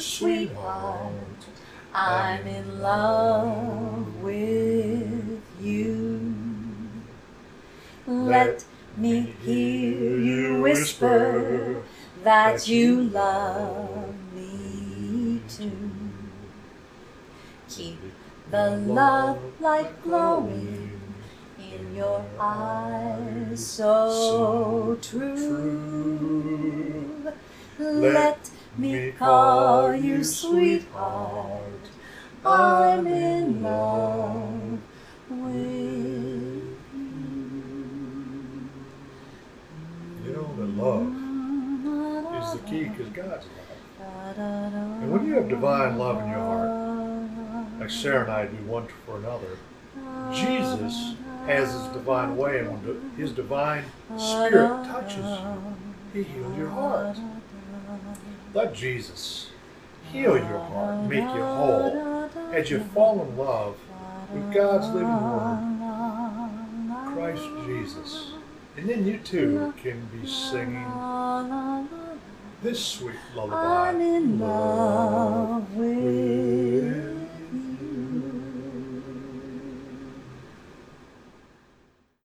sweetheart. I'm in love with you. Let me hear you whisper that you love me too. Keep the love light glowing in your eyes so true. Let me call you sweetheart. I'm in love with You You know that love is the key because God's love. And when you have divine love in your heart, like Sarah and I do one for another, Jesus has his divine way, and when his divine spirit touches you, he heals your heart. Let Jesus heal your heart, make you whole, as you fall in love with God's living Word, Christ Jesus. And then you too can be singing this sweet lullaby. I'm in love